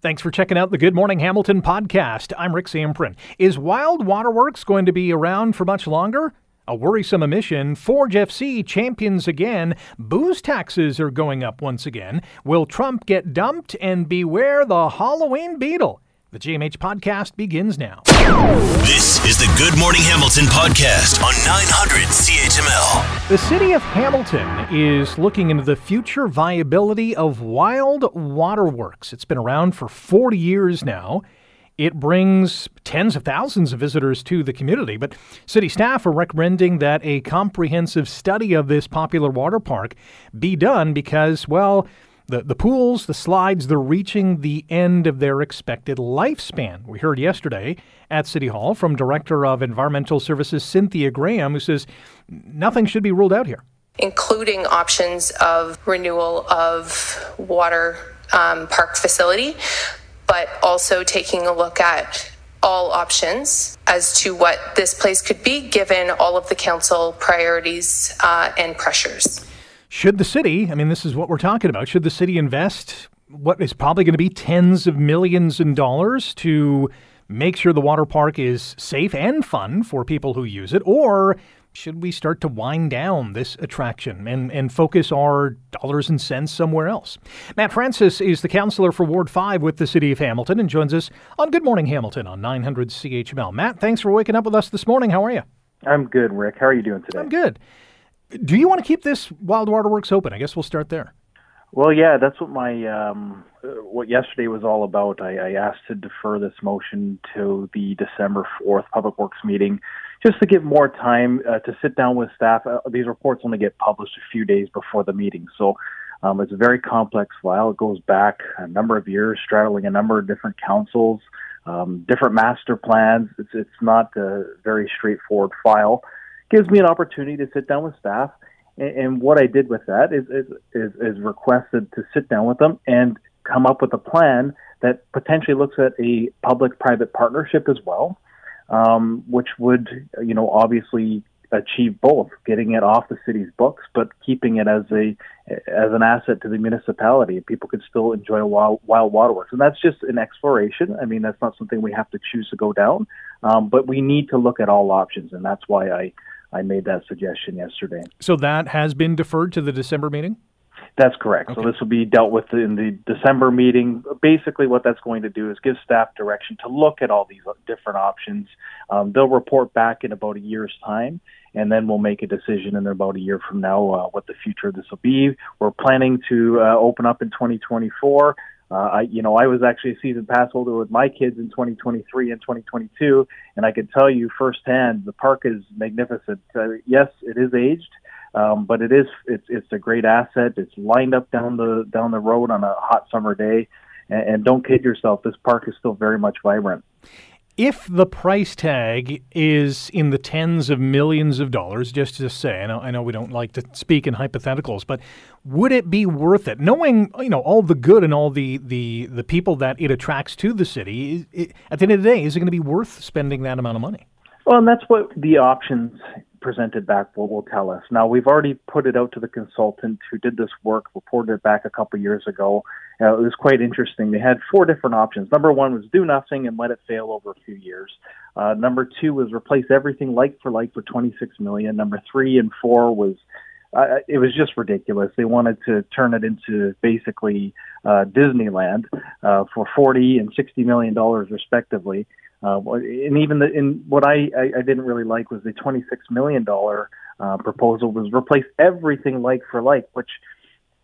Thanks for checking out the Good Morning Hamilton podcast. I'm Rick Zamperin. Is Wild Waterworks going to be around for much longer? A worrisome omission. Forge FC champions again. Booze taxes are going up once again. Will Trump get dumped? And beware the Halloween beetle. The GMH podcast begins now. This is the Good Morning Hamilton podcast on 900 CHML. The city of Hamilton is looking into the future viability of Wild Waterworks. It's been around for 40 years now. It brings tens of thousands of visitors to the community, but city staff are recommending that a comprehensive study of this popular water park be done because, well, the, the pools, the slides, they're reaching the end of their expected lifespan. We heard yesterday at City Hall from Director of Environmental Services Cynthia Graham, who says nothing should be ruled out here. Including options of renewal of water um, park facility, but also taking a look at all options as to what this place could be given all of the council priorities uh, and pressures. Should the city, I mean, this is what we're talking about, should the city invest what is probably going to be tens of millions in dollars to make sure the water park is safe and fun for people who use it? Or should we start to wind down this attraction and, and focus our dollars and cents somewhere else? Matt Francis is the counselor for Ward 5 with the City of Hamilton and joins us on Good Morning Hamilton on 900 CHML. Matt, thanks for waking up with us this morning. How are you? I'm good, Rick. How are you doing today? I'm good. Do you want to keep this Wild Waterworks open? I guess we'll start there. Well, yeah, that's what my um, what yesterday was all about. I, I asked to defer this motion to the December fourth Public Works meeting, just to give more time uh, to sit down with staff. Uh, these reports only get published a few days before the meeting, so um, it's a very complex file. It goes back a number of years, straddling a number of different councils, um, different master plans. It's it's not a very straightforward file gives me an opportunity to sit down with staff. And, and what I did with that is, is, is, is requested to sit down with them and come up with a plan that potentially looks at a public-private partnership as well, um, which would, you know, obviously achieve both, getting it off the city's books, but keeping it as a as an asset to the municipality. People could still enjoy wild, wild waterworks, and that's just an exploration. I mean, that's not something we have to choose to go down, um, but we need to look at all options, and that's why I I made that suggestion yesterday. So that has been deferred to the December meeting? That's correct. Okay. So this will be dealt with in the December meeting. Basically, what that's going to do is give staff direction to look at all these different options. Um, they'll report back in about a year's time, and then we'll make a decision in about a year from now uh, what the future of this will be. We're planning to uh, open up in 2024. Uh, I, you know, I was actually a season pass holder with my kids in 2023 and 2022, and I can tell you firsthand the park is magnificent. Uh, yes, it is aged, um, but it is it's it's a great asset. It's lined up down the down the road on a hot summer day, and, and don't kid yourself, this park is still very much vibrant if the price tag is in the tens of millions of dollars, just to say, I know, I know we don't like to speak in hypotheticals, but would it be worth it? Knowing you know all the good and all the the, the people that it attracts to the city, it, at the end of the day, is it going to be worth spending that amount of money? Well, and that's what the options presented back will, will tell us. Now, we've already put it out to the consultant who did this work, reported it back a couple years ago. Uh, it was quite interesting. They had four different options. Number one was do nothing and let it fail over a few years. Uh, number two was replace everything like for like for 26 million. Number three and four was uh, it was just ridiculous. They wanted to turn it into basically uh, Disneyland uh, for 40 and 60 million dollars respectively. Uh, and even the, in what I, I, I didn't really like was the $26 million uh, proposal was replace everything like for like, which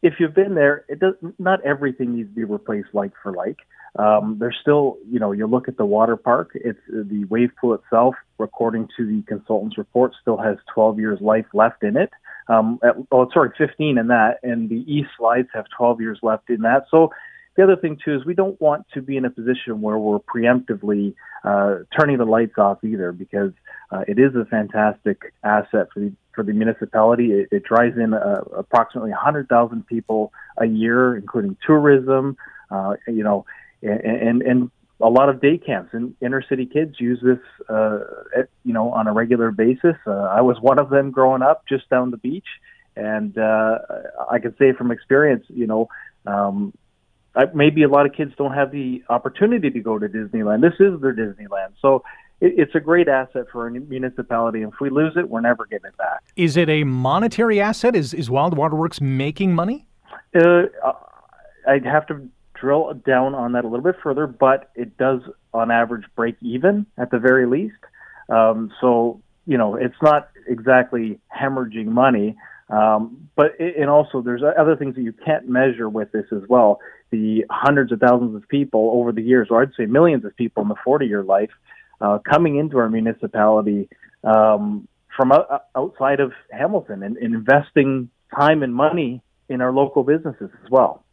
if you've been there, it does not everything needs to be replaced like for like. Um, there's still, you know, you look at the water park, it's the wave pool itself, according to the consultant's report, still has 12 years life left in it. Um, at, oh, sorry, 15 in that, and the east slides have 12 years left in that. So the other thing too is we don't want to be in a position where we're preemptively uh, turning the lights off either, because uh, it is a fantastic asset for the for the municipality. It, it drives in uh, approximately 100,000 people a year, including tourism. Uh, you know, and and a lot of day camps and inner city kids use this, uh, at, you know, on a regular basis. Uh, I was one of them growing up just down the beach, and uh, I can say from experience, you know, um, uh, maybe a lot of kids don't have the opportunity to go to Disneyland. This is their Disneyland. So it, it's a great asset for a municipality. And if we lose it, we're never getting it back. Is it a monetary asset? Is, is Wild Waterworks making money? Uh, I'd have to drill down on that a little bit further, but it does, on average, break even at the very least. Um, so, you know, it's not exactly hemorrhaging money. Um, but it, and also there's other things that you can't measure with this as well. The hundreds of thousands of people over the years, or I'd say millions of people in the 40 year life, uh, coming into our municipality um, from outside of Hamilton and, and investing time and money in our local businesses as well.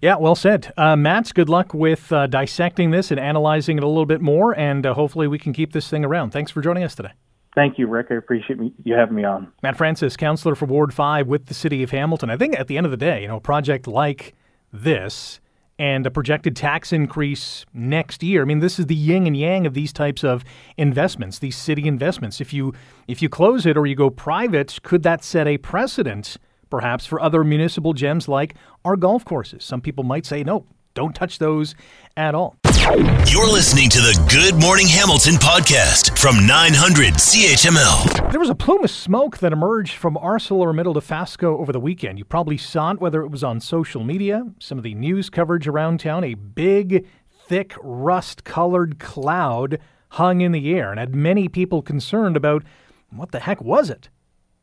Yeah, well said. Uh, good luck with uh, dissecting this and analyzing it a little bit more, and uh, hopefully we can keep this thing around. Thanks for joining us today. Thank you, Rick. I appreciate you having me on. Matt Francis, counselor for Ward 5 with the City of Hamilton. I think at the end of the day, you know, a project like this and a projected tax increase next year. I mean, this is the yin and yang of these types of investments, these city investments. If you if you close it or you go private, could that set a precedent perhaps for other municipal gems like our golf courses? Some people might say no, don't touch those at all. You're listening to the Good Morning Hamilton podcast from 900 CHML. There was a plume of smoke that emerged from ArcelorMittal Dofasco over the weekend. You probably saw it, whether it was on social media, some of the news coverage around town. A big, thick, rust colored cloud hung in the air and had many people concerned about what the heck was it?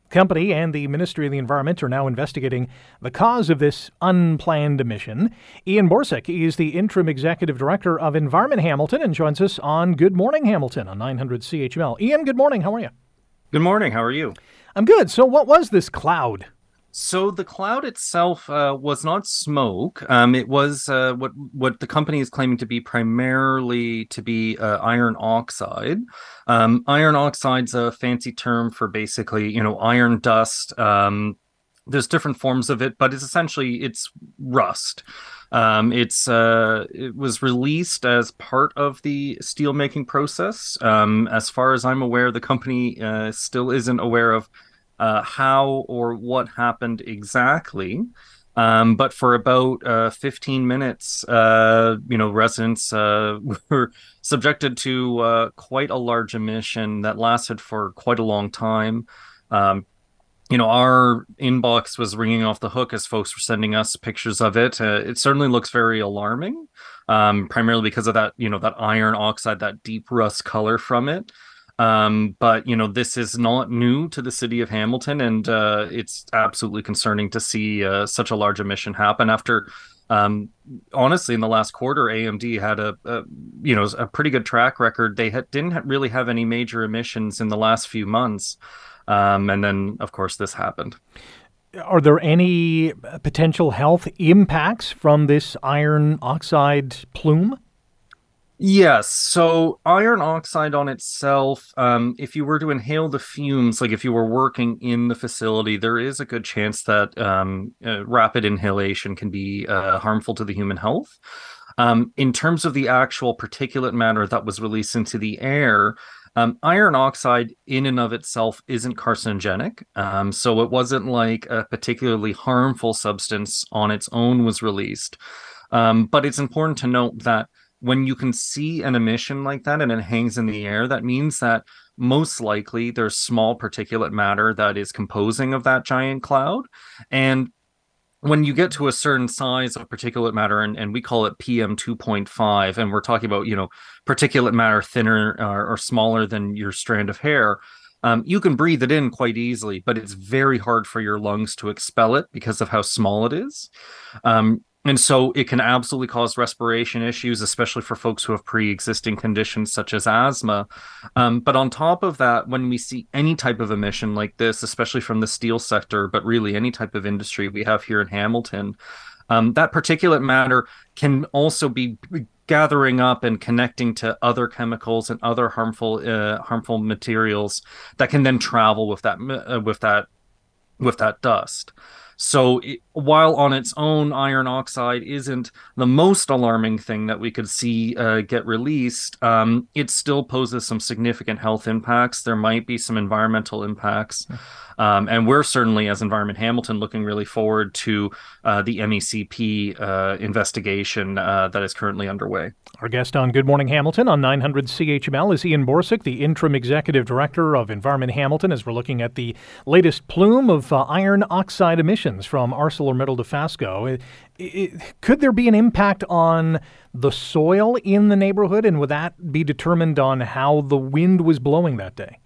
Company and the Ministry of the Environment are now investigating the cause of this unplanned emission. Ian Borsuk is the interim executive director of Environment Hamilton and joins us on Good Morning Hamilton on 900 CHML. Ian, good morning. How are you? Good morning. How are you? I'm good. So, what was this cloud? So the cloud itself uh, was not smoke. Um, it was uh, what what the company is claiming to be primarily to be uh, iron oxide. Um, iron oxide's a fancy term for basically, you know, iron dust. Um, there's different forms of it, but it's essentially it's rust. Um, it's uh, it was released as part of the steel making process. Um, as far as I'm aware, the company uh, still isn't aware of uh, how or what happened exactly. Um, but for about uh, 15 minutes, uh, you know, residents uh, were subjected to uh, quite a large emission that lasted for quite a long time. Um, you know, our inbox was ringing off the hook as folks were sending us pictures of it. Uh, it certainly looks very alarming, um, primarily because of that, you know, that iron oxide, that deep rust color from it. Um, but you know, this is not new to the city of Hamilton, and uh, it's absolutely concerning to see uh, such a large emission happen after. Um, honestly, in the last quarter, AMD had a, a, you know a pretty good track record. They didn't really have any major emissions in the last few months, um, and then of course this happened. Are there any potential health impacts from this iron oxide plume? Yes. So iron oxide on itself, um, if you were to inhale the fumes, like if you were working in the facility, there is a good chance that um, uh, rapid inhalation can be uh, harmful to the human health. Um, in terms of the actual particulate matter that was released into the air, um, iron oxide in and of itself isn't carcinogenic. Um, so it wasn't like a particularly harmful substance on its own was released. Um, but it's important to note that when you can see an emission like that and it hangs in the air, that means that most likely there's small particulate matter that is composing of that giant cloud. And when you get to a certain size of particulate matter, and, and we call it PM 2.5, and we're talking about, you know, particulate matter thinner or, or smaller than your strand of hair, um, you can breathe it in quite easily, but it's very hard for your lungs to expel it because of how small it is. Um, and so it can absolutely cause respiration issues, especially for folks who have pre existing conditions such as asthma. Um, but on top of that, when we see any type of emission like this, especially from the steel sector, but really any type of industry we have here in Hamilton, um, that particulate matter can also be gathering up and connecting to other chemicals and other harmful uh, harmful materials that can then travel with that uh, with that with that dust. So while on its own, iron oxide isn't the most alarming thing that we could see uh, get released, um, it still poses some significant health impacts. There might be some environmental impacts. Um, and we're certainly, as Environment Hamilton, looking really forward to uh, the MECP uh, investigation uh, that is currently underway. Our guest on Good Morning Hamilton on 900 CHML is Ian Borsuk, the interim executive director of Environment Hamilton, as we're looking at the latest plume of uh, iron oxide emissions from ArcelorMittal Dofasco. It, it, could there be an impact on the soil in the neighborhood, and would that be determined on how the wind was blowing that day?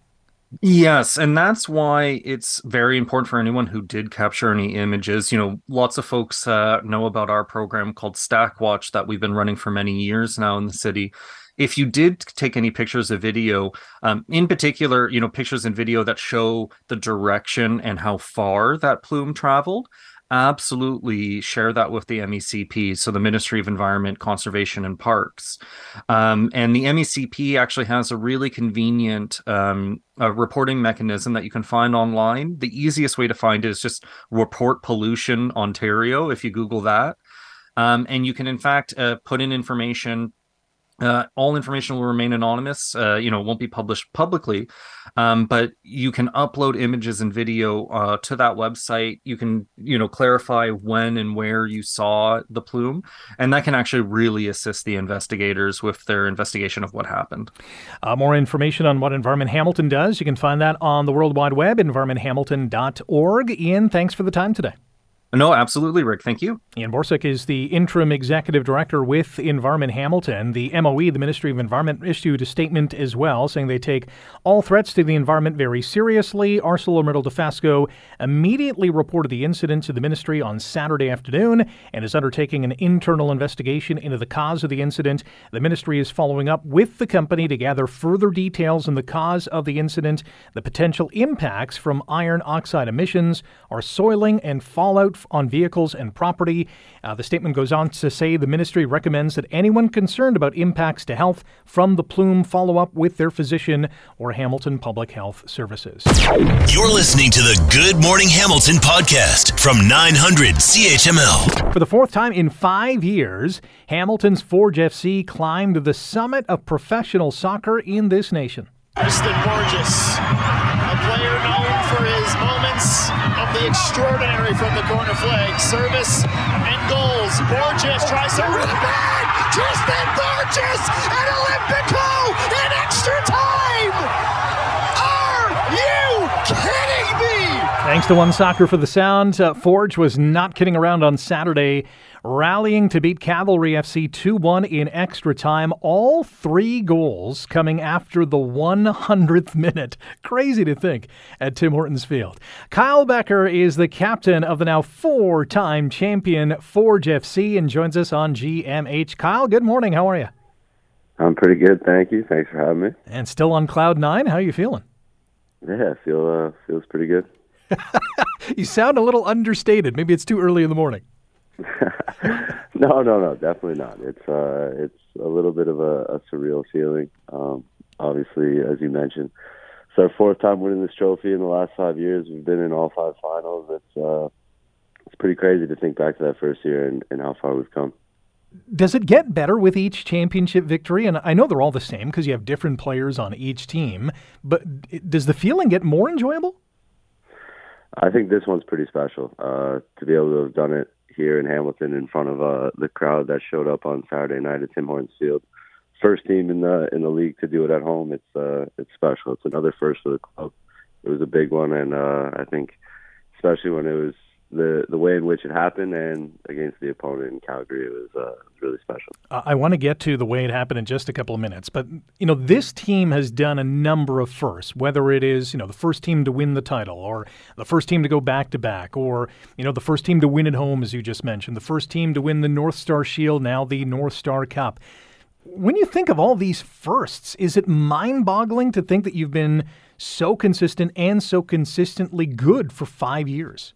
Yes, and that's why it's very important for anyone who did capture any images. You know, lots of folks uh, know about our program called Stack Watch that we've been running for many years now in the city. If you did take any pictures of video, um, in particular, you know, pictures and video that show the direction and how far that plume traveled, absolutely share that with the MECP, so the Ministry of Environment, Conservation and Parks. Um, and the MECP actually has a really convenient um, reporting mechanism that you can find online. The easiest way to find it is just Report Pollution Ontario, if you Google that. Um, and you can, in fact, uh, put in information uh, all information will remain anonymous. Uh, you know, won't be published publicly, um, but you can upload images and video uh, to that website. You can, you know, clarify when and where you saw the plume, and that can actually really assist the investigators with their investigation of what happened. Uh, more information on what Environment Hamilton does, you can find that on the World Wide Web, environmenthamilton.org. Ian, thanks for the time today. No, absolutely, Rick. Thank you. Ian Borsuk is the interim executive director with Environment Hamilton. The MOE, the Ministry of Environment, issued a statement as well saying they take all threats to the environment very seriously. ArcelorMittal Dofasco immediately reported the incident to the ministry on Saturday afternoon and is undertaking an internal investigation into the cause of the incident. The ministry is following up with the company to gather further details on the cause of the incident, the potential impacts from iron oxide emissions, or soiling and fallout on vehicles and property. Uh, the statement goes on to say the ministry recommends that anyone concerned about impacts to health from the plume follow up with their physician or Hamilton Public Health Services. You're listening to the Good Morning Hamilton podcast from 900 CHML. For the fourth time in five years, Hamilton's Forge FC climbed the summit of professional soccer in this nation. Tristan Borges, a player known for his moments of extraordinary from the corner flag, service and goals. Borges tries to rebound. Tristan Borges and Olimpico in extra time. Are you kidding me? Thanks to One Soccer for the sound. Uh, Forge was not kidding around on Saturday rallying to beat Cavalry FC 2 1 in extra time. All three goals coming after the 100th minute. Crazy to think at Tim Hortons Field. Kyle Bekker is the captain of the now four time champion Forge FC and joins us on GMH. Kyle, good morning. How are you? I'm pretty good, thank you. Thanks for having me. And still on cloud nine. How are you feeling? Yeah, feel uh, feels pretty good. you sound a little understated. Maybe it's too early in the morning. no, no, no, definitely not. It's uh, it's a little bit of a, a surreal feeling. Um, obviously, as you mentioned, it's our fourth time winning this trophy in the last five years. We've been in all five finals. It's uh, it's pretty crazy to think back to that first year and, and how far we've come. Does it get better with each championship victory? And I know they're all the same because you have different players on each team. But does the feeling get more enjoyable? I think this one's pretty special. Uh, to be able to have done it here in Hamilton in front of uh, the crowd that showed up on Saturday night at Tim Hortons Field. First team in the in the league to do it at home. It's uh, it's special. It's another first for the club. It was a big one, and uh, I think especially when it was the the way in which it happened and against the opponent in Calgary, it was, uh, really special. I want to get to the way it happened in just a couple of minutes, but you know this team has done a number of firsts. Whether it is you know the first team to win the title, or the first team to go back to back, or you know the first team to win at home, as you just mentioned, the first team to win the North Star Shield, now the North Star Cup. When you think of all these firsts, is it mind-boggling to think that you've been so consistent and so consistently good for five years?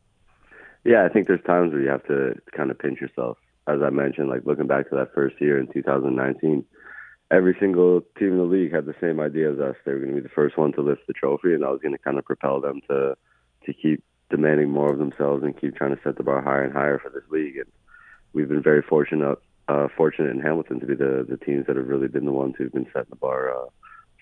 Yeah, I think there's times where you have to kind of pinch yourself. As I mentioned, like looking back to that first year in 2019, every single team in the league had the same idea as us. They were going to be the first one to lift the trophy, and that was going to kind of propel them to to keep demanding more of themselves and keep trying to set the bar higher and higher for this league. And we've been very fortunate uh, fortunate in Hamilton to be the the teams that have really been the ones who've been setting the bar uh,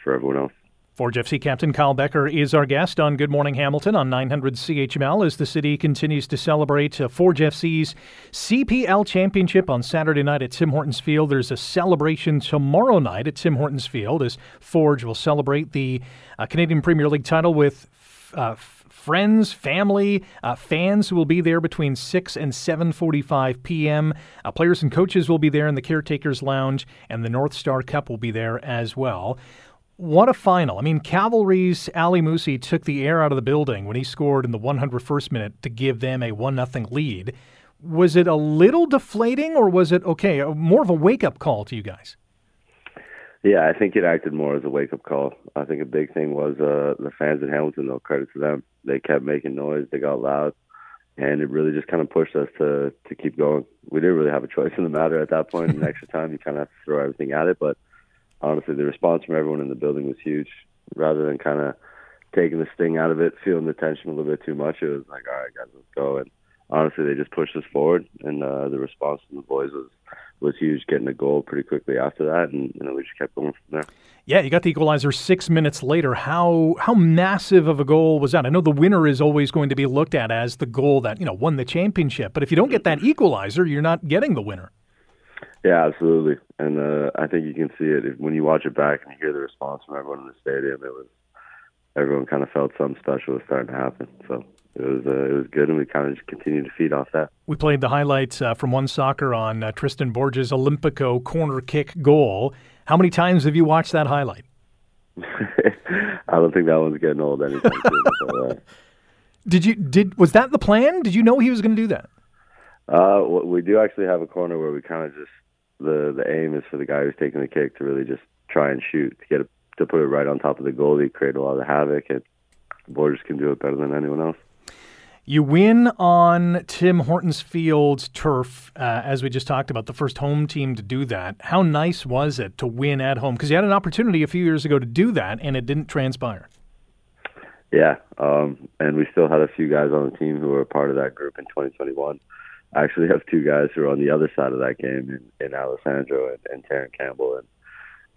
for everyone else. Forge FC captain Kyle Bekker is our guest on Good Morning Hamilton on 900 CHML as the city continues to celebrate uh, Forge FC's CPL championship on Saturday night at Tim Hortons Field. There's a celebration tomorrow night at Tim Hortons Field as Forge will celebrate the uh, Canadian Premier League title with uh, friends, family, uh, fans who will be there between 6 and 7:45 p.m. Uh, players and coaches will be there in the Caretakers Lounge, and the North Star Cup will be there as well. What a final. I mean, Cavalry's Ali Musse took the air out of the building when he scored in the 101st minute to give them a 1 0 lead. Was it a little deflating or was it okay, more of a wake up call to you guys? Yeah, I think it acted more as a wake up call. I think a big thing was uh, the fans in Hamilton, though, credit to them. They kept making noise, they got loud, and it really just kind of pushed us to to keep going. We didn't really have a choice in the matter at that point. In extra time, you kind of have to throw everything at it. But honestly, the response from everyone in the building was huge. Rather than kind of taking the sting out of it, feeling the tension a little bit too much, it was like, all right, guys, let's go. And honestly, they just pushed us forward, and uh, the response from the boys was was huge, getting a goal pretty quickly after that, and you know, we just kept going from there. Yeah, you got the equalizer six minutes later. How how massive of a goal was that? I know the winner is always going to be looked at as the goal that you know won the championship, but if you don't get that equalizer, you're not getting the winner. Yeah, absolutely, and uh, I think you can see it when you watch it back and you hear the response from everyone in the stadium. It was everyone kind of felt something special was starting to happen. So it was uh, it was good, and we kind of just continued to feed off that. We played the highlights uh, from One Soccer on uh, Tristan Borges' Olimpico corner kick goal. How many times have you watched that highlight? I don't think that one's getting old anytime soon. Did you did was that the plan? Did you know he was going to do that? Uh, we do actually have a corner where we kind of just the the aim is for the guy who's taking the kick to really just try and shoot to get it to put it right on top of the goalie, create a lot of havoc, and Borges can do it better than anyone else. You win on Tim Hortons Field's turf, uh, as we just talked about, the first home team to do that. How nice was it to win at home? Because you had an opportunity a few years ago to do that, and it didn't transpire. Yeah, um, and we still had a few guys on the team who were a part of that group in 2021. I actually have two guys who are on the other side of that game in, in Alessandro and, and Terran Campbell, and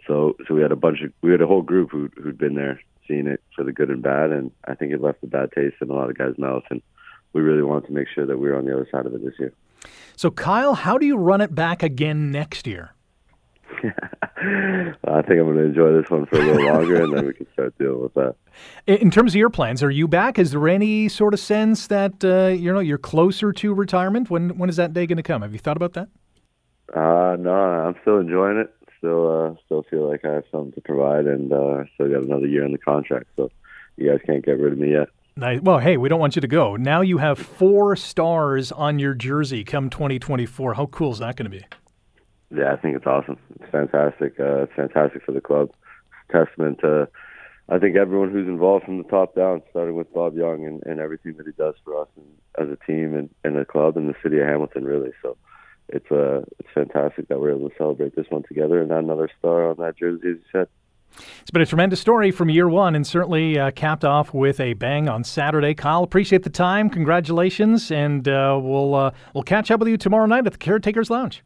so so we had a bunch of we had a whole group who who'd been there, seeing it for the good and bad, and I think it left a bad taste in a lot of guys' mouths and we really wanted to make sure that we were on the other side of it this year. So, Kyle, how do you run it back again next year? I think I'm going to enjoy this one for a little longer, and then we can start dealing with that. In terms of your plans, are you back? Is there any sort of sense that uh, you know you're closer to retirement? When when is that day going to come? Have you thought about that? Uh, no, I'm still enjoying it. Still, uh, still feel like I have something to provide, and uh, still got another year in the contract. So you guys can't get rid of me yet. Nice. Well, hey, we don't want you to go. Now you have four stars on your jersey come 2024. How cool is that going to be? Yeah, I think it's awesome. It's fantastic. Uh, it's fantastic for the club. It's testament to, I think, everyone who's involved from the top down, starting with Bob Young and, and everything that he does for us and, as a team and, and the club and the city of Hamilton, really. So it's uh, it's fantastic that we're able to celebrate this one together and add another star on that jersey, as you said. It's been a tremendous story from year one and certainly uh, capped off with a bang on Saturday. Kyle, appreciate the time. Congratulations. And uh, we'll, uh, we'll catch up with you tomorrow night at the Caretakers Lounge.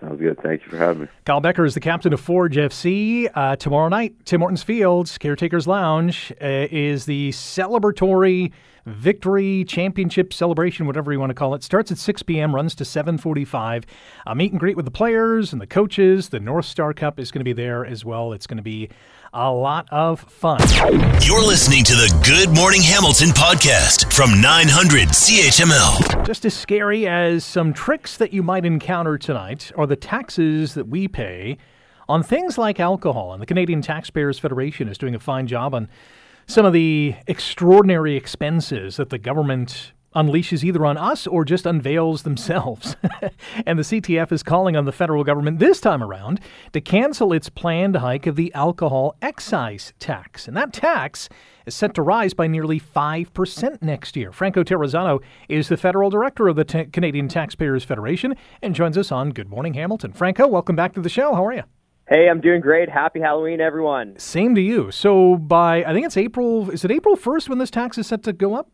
Sounds good. Thank you for having me. Kyle Bekker is the captain of Forge FC. Uh, tomorrow night, Tim Hortons Fields, Caretakers Lounge, uh, is the celebratory victory championship celebration, whatever you want to call it. Starts at 6 p.m., runs to 7:45. A meet and greet with the players and the coaches. The North Star Cup is going to be there as well. It's going to be a lot of fun. You're listening to the Good Morning Hamilton podcast from 900 CHML. Just as scary as some tricks that you might encounter tonight are the taxes that we pay on things like alcohol. And the Canadian Taxpayers Federation is doing a fine job on some of the extraordinary expenses that the government unleashes either on us or just unveils themselves. and the CTF is calling on the federal government this time around to cancel its planned hike of the alcohol excise tax. And that tax is set to rise by nearly 5% next year. Franco Terrazzano is the federal director of the T- Canadian Taxpayers Federation and joins us on Good Morning Hamilton. Franco, welcome back to the show. How are you? Hey, I'm doing great. Happy Halloween, everyone. Same to you. So by I think it's April. Is it April 1st when this tax is set to go up?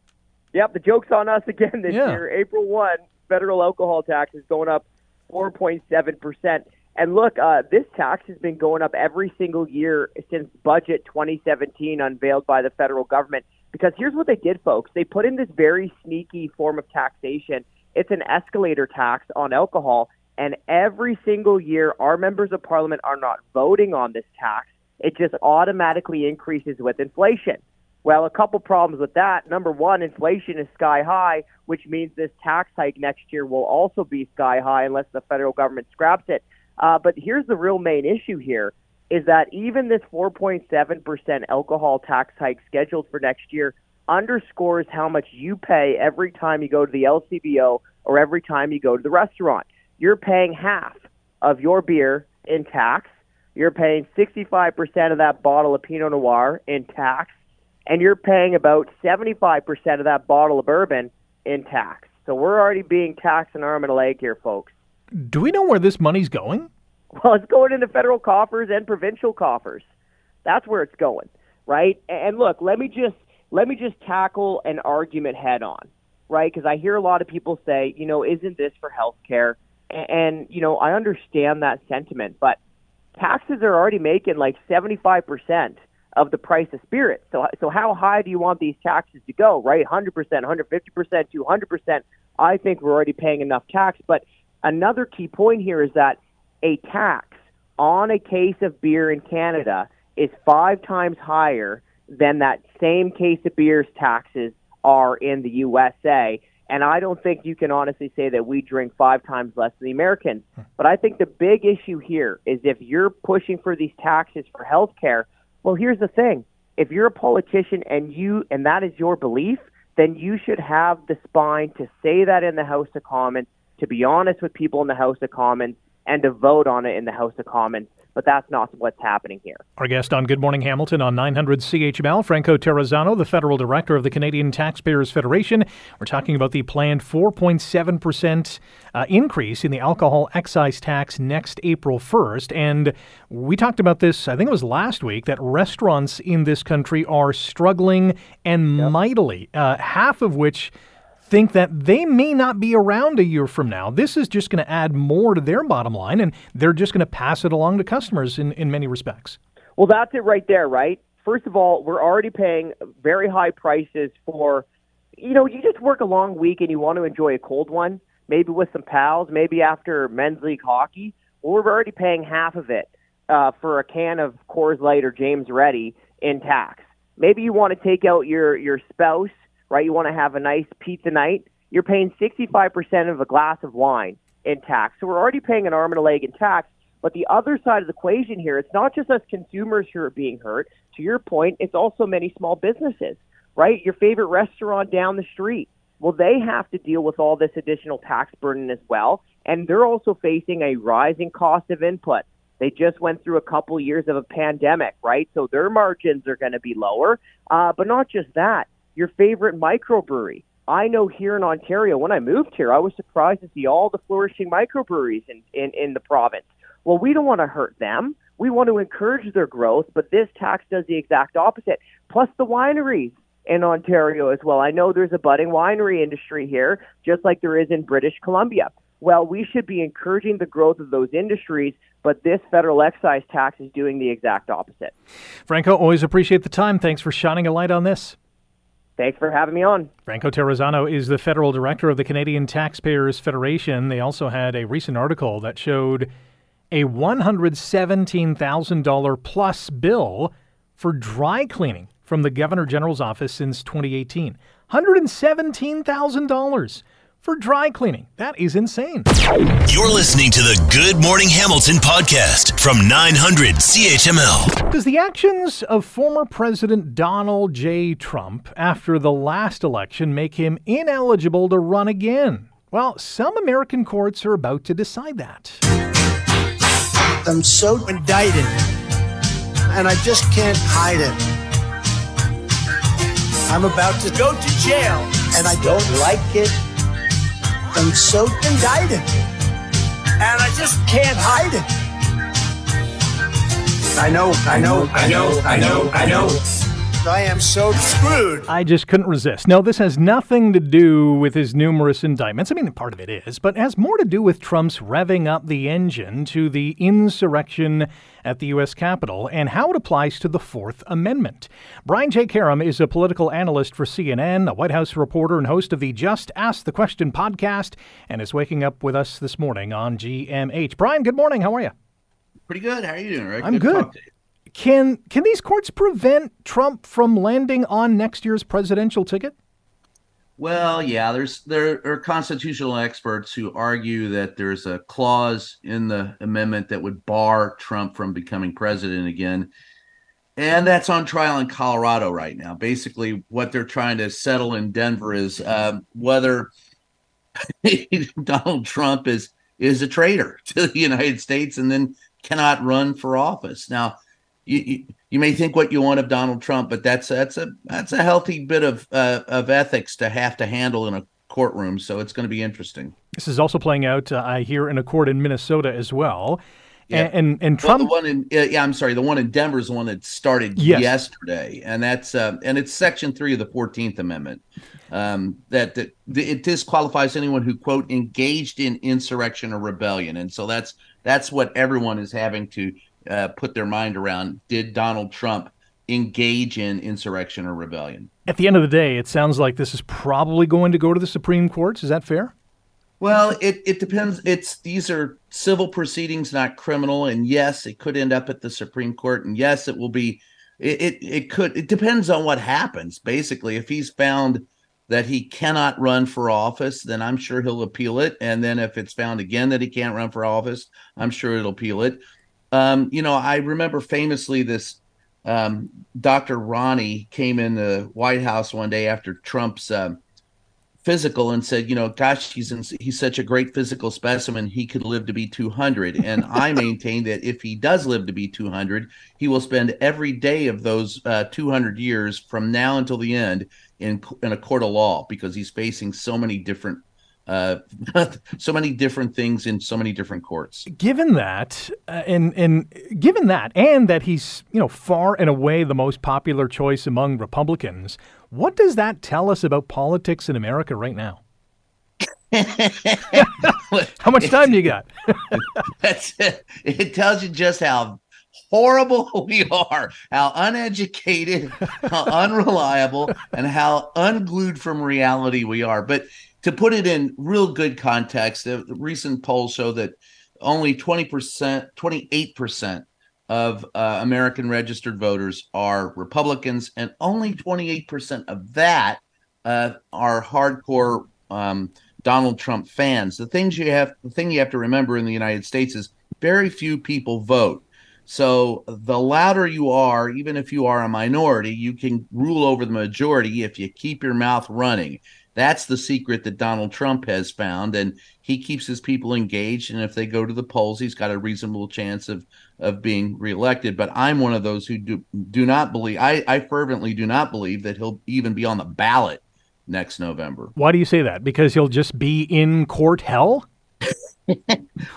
Yep, the joke's on us again this Yeah. year. April 1, federal alcohol tax is going up 4.7%. And look, uh, this tax has been going up every single year since budget 2017 unveiled by the federal government. Because here's what they did, folks. They put in this very sneaky form of taxation. It's an escalator tax on alcohol. And every single year, our members of parliament are not voting on this tax. It just automatically increases with inflation. Well, a couple problems with that. Number one, inflation is sky high, which means this tax hike next year will also be sky high unless the federal government scraps it. Uh, but here's the real main issue here is that even this 4.7% alcohol tax hike scheduled for next year underscores how much you pay every time you go to the LCBO or every time you go to the restaurant. You're paying half of your beer in tax. You're paying 65% of that bottle of Pinot Noir in tax and you're paying about 75% of that bottle of bourbon in tax. So we're already being taxed an arm and a leg here, folks. Do we know where this money's going? Well, it's going into federal coffers and provincial coffers. That's where it's going, right? And look, let me just let me just tackle an argument head on, right? Because I hear a lot of people say, you know, isn't this for health care? And you know, I understand that sentiment, but taxes are already making like 75% of the price of spirits. So, so how high do you want these taxes to go? Right, 100%, 150%, 200%. I think we're already paying enough tax. But another key point here is that a tax on a case of beer in Canada is five times higher than that same case of beer's taxes are in the USA. And I don't think you can honestly say that we drink five times less than the Americans. But I think the big issue here is if you're pushing for these taxes for health care, well, here's the thing. If you're a politician and you and that is your belief, then you should have the spine to say that in the House of Commons, to be honest with people in the House of Commons, and to vote on it in the House of Commons. But that's not what's happening here. Our guest on Good Morning Hamilton on 900 CHML, Franco Terrazzano, the federal director of the Canadian Taxpayers Federation. We're talking about the planned 4.7% uh, increase in the alcohol excise tax next April 1st. And we talked about this, I think it was last week, that restaurants in this country are struggling and mightily, uh, half of which think that they may not be around a year from now. This is just going to add more to their bottom line, and they're just going to pass it along to customers in, in many respects. Well, that's it right there, right? First of all, we're already paying very high prices for, you know, you just work a long week and you want to enjoy a cold one, maybe with some pals, maybe after men's league hockey. Well, we're already paying half of it uh, for a can of Coors Light or James Ready in tax. Maybe you want to take out your your spouse right? You want to have a nice pizza night. You're paying 65% of a glass of wine in tax. So we're already paying an arm and a leg in tax. But the other side of the equation here, it's not just us consumers who are being hurt. To your point, it's also many small businesses, right? Your favorite restaurant down the street. Well, they have to deal with all this additional tax burden as well. And they're also facing a rising cost of input. They just went through a couple years of a pandemic, right? So their margins are going to be lower. Uh, but not just that your favorite microbrewery. I know here in Ontario, when I moved here, I was surprised to see all the flourishing microbreweries in, in, in the province. Well, we don't want to hurt them. We want to encourage their growth, but this tax does the exact opposite. Plus the wineries in Ontario as well. I know there's a budding winery industry here, just like there is in British Columbia. Well, we should be encouraging the growth of those industries, but this federal excise tax is doing the exact opposite. Franco, always appreciate the time. Thanks for shining a light on this. Thanks for having me on. Franco Terrazzano is the federal director of the Canadian Taxpayers Federation. They also had a recent article that showed a $117,000 plus bill for dry cleaning from the Governor General's office since 2018. $117,000 for dry cleaning. That is insane. You're listening to the Good Morning Hamilton podcast from 900 CHML. Does the actions of former President Donald J. Trump after the last election make him ineligible to run again? Well, some American courts are about to decide that. I'm so indicted, and I just can't hide it. I'm about to go to jail, and I don't like it. I'm so indicted, and I just can't hide it. I know, I know, I know, I know, I know. I am so screwed. I just couldn't resist. No, this has nothing to do with his numerous indictments. I mean, part of it is, but it has more to do with Trump's revving up the engine to the insurrection at the U.S. Capitol and how it applies to the Fourth Amendment. Brian J. Karem is a political analyst for CNN, a White House reporter, and host of the Just Ask the Question podcast, and is waking up with us this morning on GMH. Brian, good morning. How are you? Pretty good. How are you doing, Rick? I'm good. good. Can can these courts prevent Trump from landing on next year's presidential ticket? Well, yeah, there's there are constitutional experts who argue that there's a clause in the amendment that would bar Trump from becoming president again. And that's on trial in Colorado right now. Basically, what they're trying to settle in Denver is uh, whether Donald Trump is is a traitor to the United States and then cannot run for office. Now, you, you, may think what you want of Donald Trump, but that's that's a that's a healthy bit of uh, of ethics to have to handle in a courtroom. So it's going to be interesting. This is also playing out, uh, I hear, in a court in Minnesota as well. Yeah. And, and, and Trump. Well, the one in uh, yeah, I'm sorry, the one in Denver is the one that started yes. yesterday, and that's uh, and it's Section three of the Fourteenth Amendment um, that, that it disqualifies anyone who quote engaged in insurrection or rebellion, and so that's that's what everyone is having to uh, put their mind around did Donald Trump engage in insurrection or rebellion? At the end of the day, it sounds like this is probably going to go to the Supreme Court. Is that fair? Well, it, it depends. It's these are civil proceedings, not criminal. And yes, it could end up at the Supreme Court. And yes, it will be. It it, it could. It depends on what happens. Basically, if he's found that he cannot run for office, then I'm sure he'll appeal it. And then if it's found again that he can't run for office, I'm sure it'll appeal it. Um, you know, I remember famously this um, Dr. Ronny came in the White House one day after Trump's uh, physical and said, you know, gosh, he's in, he's such a great physical specimen. He could live to be 200. And I maintain that if he does live to be 200, he will spend every day of those uh, 200 years from now until the end in in a court of law because he's facing so many different uh, so many different things in so many different courts. Given that, uh, and and given that, and that he's you know far and away the most popular choice among Republicans, what does that tell us about politics in America right now? how much time do you got? That's it. It tells you just how horrible we are, how uneducated, how unreliable, and how unglued from reality we are. But to put it in real good context, the recent polls show that only 20%, 28% of uh, American registered voters are Republicans, and only 28% of that uh, are hardcore um, Donald Trump fans. The things you have, the thing you have to remember in the United States is very few people vote. So the louder you are, even if you are a minority, you can rule over the majority if you keep your mouth running. That's the secret that Donald Trump has found, and he keeps his people engaged. And if they go to the polls, he's got a reasonable chance of of being reelected. But I'm one of those who do do not believe. I, I fervently do not believe that he'll even be on the ballot next November. Why do you say that? Because he'll just be in court hell.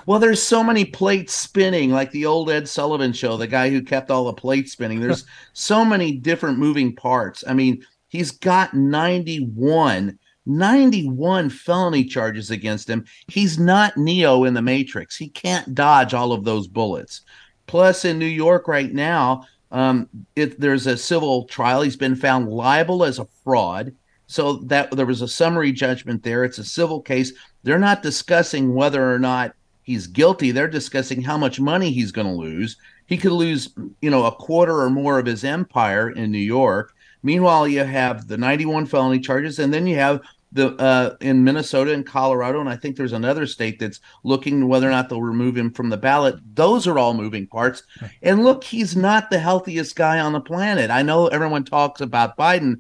Well, there's so many plates spinning, like the old Ed Sullivan show, the guy who kept all the plates spinning. There's so many different moving parts. I mean, he's got 91 91 felony charges against him. He's not Neo in the Matrix. He can't dodge all of those bullets. Plus, in New York right now, um, it, there's a civil trial. He's been found liable as a fraud. So that there was a summary judgment there. It's a civil case. They're not discussing whether or not he's guilty. They're discussing how much money he's going to lose. He could lose, you know, a quarter or more of his empire in New York. Meanwhile, you have the 91 felony charges, and then you have the uh, in Minnesota and Colorado, and I think there's another state that's looking whether or not they'll remove him from the ballot. Those are all moving parts. And look, he's not the healthiest guy on the planet. I know everyone talks about Biden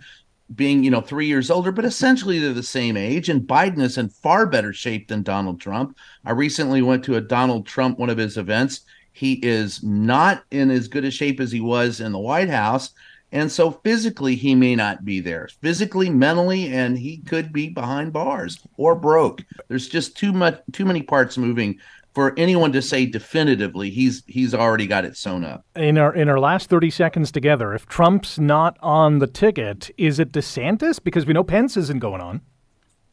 being, you know, three years older, but essentially they're the same age. And Biden is in far better shape than Donald Trump. I recently went to a Donald Trump one of his events. He is not in as good a shape as he was in the White House. And so physically, he may not be there. Physically, mentally, and he could be behind bars or broke. There's just too much, too many parts moving for anyone to say definitively he's he's already got it sewn up. In our in our last 30 seconds together, if Trump's not on the ticket, is it DeSantis because we know Pence isn't going on?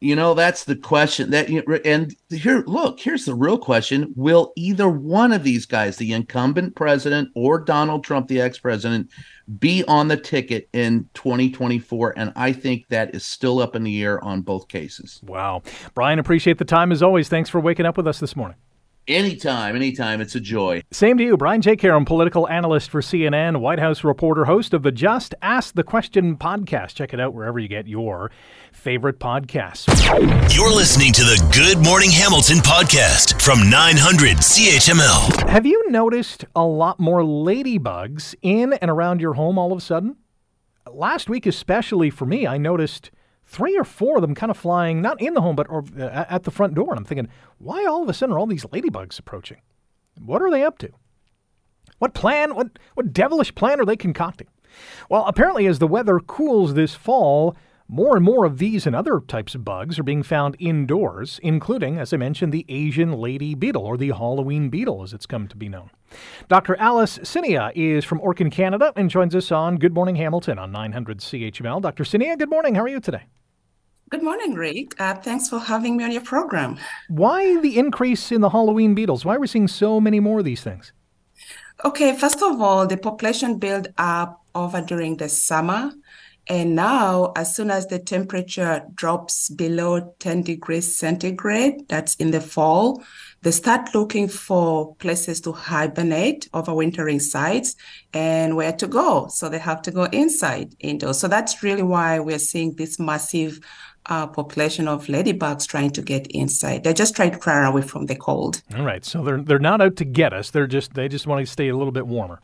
You know, that's the question. That and here, look, here's the real question: Will either one of these guys, the incumbent president or Donald Trump, the ex-president, be on the ticket in 2024? And I think that is still up in the air on both cases. Wow, Brian, appreciate the time as always. Thanks for waking up with us this morning. Anytime, anytime. It's a joy. Same to you. Brian J. Karem, political analyst for CNN, White House reporter, host of the Just Ask the Question podcast. Check it out wherever you get your favorite podcasts. You're listening to the Good Morning Hamilton podcast from 900 CHML. Have you noticed a lot more ladybugs in and around your home all of a sudden? Last week, especially for me, I noticed three or four of them kind of flying, not in the home, but or, uh, at the front door. And I'm thinking, why all of a sudden are all these ladybugs approaching? What are they up to? What plan, what, what devilish plan are they concocting? Well, apparently, as the weather cools this fall, more and more of these and other types of bugs are being found indoors, including, as I mentioned, the Asian lady beetle, or the Halloween beetle, as it's come to be known. Dr. Alice Sinia is from Orkin, Canada, and joins us on Good Morning Hamilton on 900 CHML. Dr. Sinia, good morning. How are you today? Good morning, Rick. Uh, thanks for having me on your program. Why the increase in the Halloween beetles? Why are we seeing so many more of these things? Okay, first of all, the population built up over during the summer. And now, as soon as the temperature drops below 10 degrees centigrade, that's in the fall, they start looking for places to hibernate, overwintering sites, and where to go. So they have to go inside indoors. So that's really why we're seeing this massive uh, population of ladybugs trying to get inside. They're just trying to run away from the cold. All right, so they're they're not out to get us. They're just they just want to stay a little bit warmer.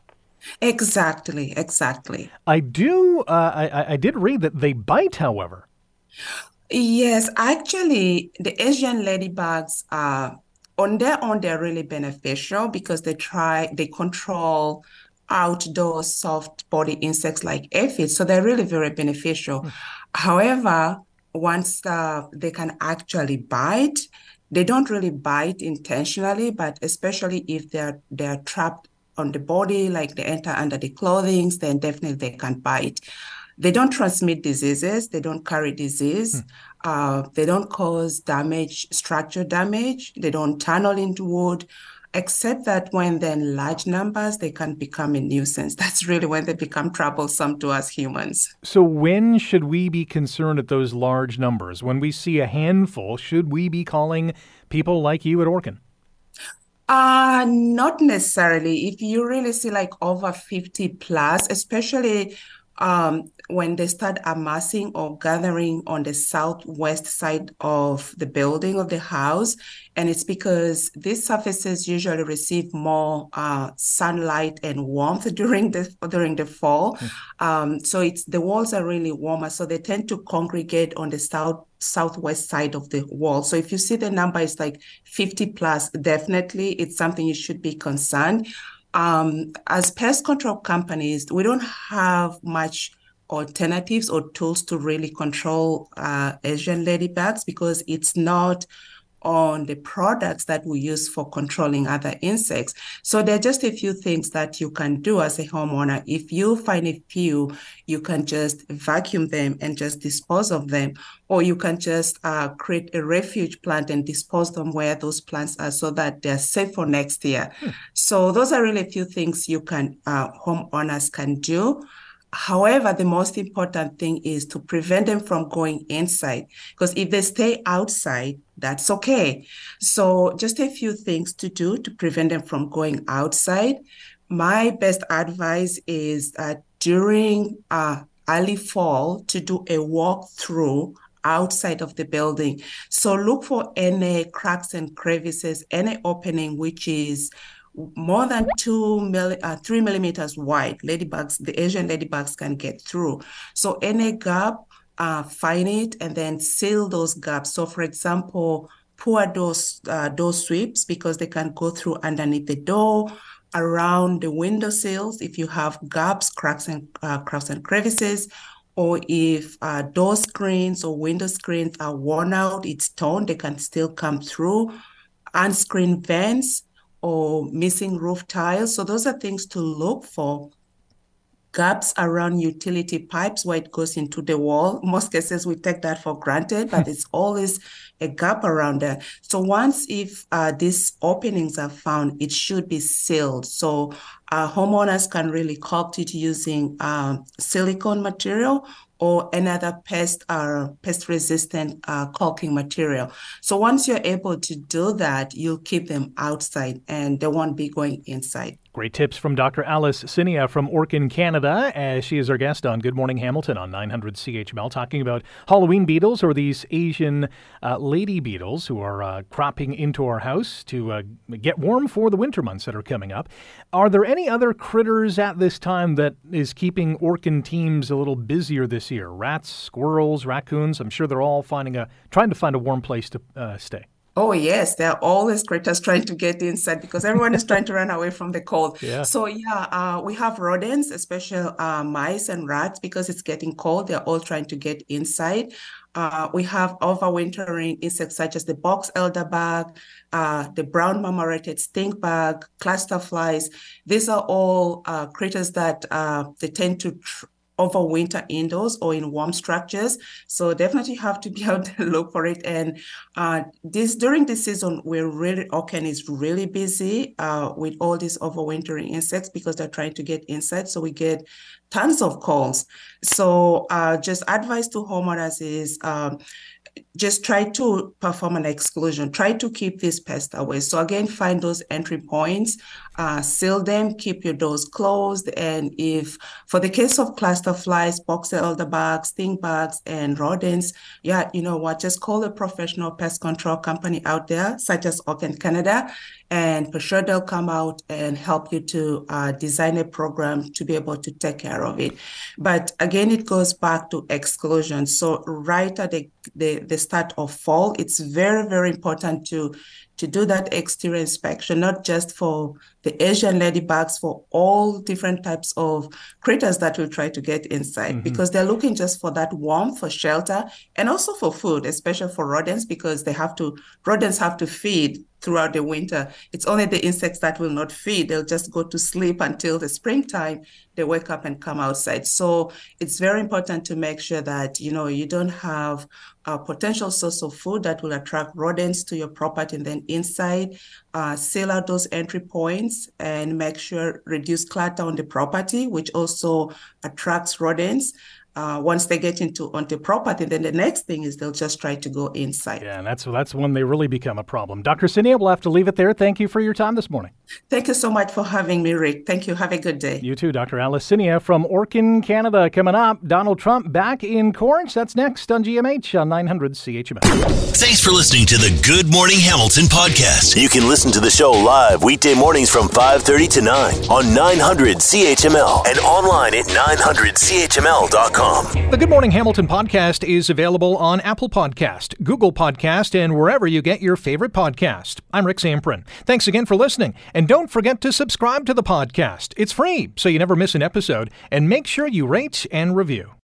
Exactly, exactly. I do. Uh, I I did read that they bite, however. Yes, actually, the Asian ladybugs are on their own. They're really beneficial because they try they control outdoor soft body insects like aphids. So they're really very beneficial. Mm. However, once uh, they can actually bite, they don't really bite intentionally, but especially if they're they're trapped on the body, like they enter under the clothing, then definitely they can bite. They don't transmit diseases. They don't carry disease. Hmm. Uh, they don't cause damage, structure damage. They don't tunnel into wood except that when they're in large numbers, they can become a nuisance. That's really when they become troublesome to us humans. So, when should we be concerned at those large numbers? When we see a handful, should we be calling people like you at Orkin? Uh, not necessarily. If you really see like over 50 plus, especially um, when they start amassing or gathering on the southwest side of the building of the house. And it's because these surfaces usually receive more uh, sunlight and warmth during the during the fall. Mm. Um, so it's the walls are really warmer, so they tend to congregate on the south southwest side of the wall. So if you see the number is like 50 plus, definitely it's something you should be concerned um, as pest control companies, we don't have much alternatives or tools to really control uh, Asian ladybugs because it's not on the products that we use for controlling other insects. So there are just a few things that you can do as a homeowner. If you find a few, you can just vacuum them and just dispose of them, or you can just uh, create a refuge plant and dispose them where those plants are so that they're safe for next year. Hmm. So those are really a few things you can, uh, homeowners can do. However, the most important thing is to prevent them from going inside because if they stay outside, that's okay. So, just a few things to do to prevent them from going outside. My best advice is that during uh, early fall to do a walk through outside of the building. So look for any cracks and crevices, any opening which is more than two milli, uh, three millimeters wide, ladybugs, the Asian ladybugs can get through. So any gap, uh, find it and then seal those gaps. So for example, pour those uh, door sweeps because they can go through underneath the door, around the window sills if you have gaps, cracks and uh, cracks and crevices, or if uh, door screens or window screens are worn out, it's torn, they can still come through unscreened vents or missing roof tiles. So those are things to look for gaps around utility pipes where it goes into the wall. Most cases we take that for granted, but it's always a gap around there. So once if uh, these openings are found, it should be sealed. So uh, homeowners can really caulk it using um, silicone material or another pest or uh, pest resistant uh, caulking material. So once you're able to do that, you'll keep them outside and they won't be going inside. Great tips from Dr. Alice Sinia from Orkin Canada, as she is our guest on Good Morning Hamilton on 900 CHML, talking about Halloween beetles or these Asian uh, lady beetles who are uh, cropping into our house to uh, get warm for the winter months that are coming up. Are there any other critters at this time that is keeping Orkin teams a little busier this year? Rats, squirrels, raccoons? I'm sure they're all finding a trying to find a warm place to uh, stay. Oh, yes. There are always critters trying to get inside because everyone is trying to run away from the cold. Yeah. So, yeah, uh, we have rodents, especially uh, mice and rats, because it's getting cold. They're all trying to get inside. Uh, we have overwintering insects such as the box elder bug, uh, the brown marmorated stink bug, cluster flies. These are all uh, critters that uh, they tend to tr- overwinter indoors or in warm structures. So definitely have to be out there look for it. And uh, this during this season, we're really Orkin is really busy uh, with all these overwintering insects because they're trying to get inside. So we get tons of calls. So uh, just advice to homeowners is um, just try to perform an exclusion. Try to keep this pest away. So again, find those entry points, uh, seal them, keep your doors closed. And if, for the case of cluster flies, boxer elder bugs, stink bugs, and rodents, yeah, you know what? Just call a professional pest control company out there, such as Orkin Canada, and for sure they'll come out and help you to uh, design a program to be able to take care of it. But again, it goes back to exclusion. So right at the, the, the start of fall, it's very, very important to to do that exterior inspection, not just for the Asian ladybugs, for all different types of critters that will try to get inside, mm-hmm. because they're looking just for that warmth, for shelter, and also for food, especially for rodents, because they have to, rodents have to feed throughout the winter. It's only the insects that will not feed. They'll just go to sleep until the springtime. They wake up and come outside. So it's very important to make sure that, you know, you don't have a potential source of food that will attract rodents to your property and then inside, uh, seal out those entry points and make sure reduce clutter on the property, which also attracts rodents uh, once they get into onto property, then the next thing is they'll just try to go inside. Yeah, and that's that's when they really become a problem. Dr. Sinia, we'll have to leave it there. Thank you for your time this morning. Thank you so much for having me, Rick. Thank you. Have a good day. You too, Dr. Alice Sinia from Orkin, Canada. Coming up, Donald Trump back in court. That's next on GMH on 900 CHML. Thanks for listening to the Good Morning Hamilton podcast. You can listen to the show live weekday mornings from 5:30 to 9 on 900 CHML and online at 900CHML.com. The Good Morning Hamilton podcast is available on Apple Podcast, Google Podcast, and wherever you get your favorite podcast. I'm Rick Zamperin. Thanks again for listening, and don't forget to subscribe to the podcast. It's free, so you never miss an episode, and make sure you rate and review.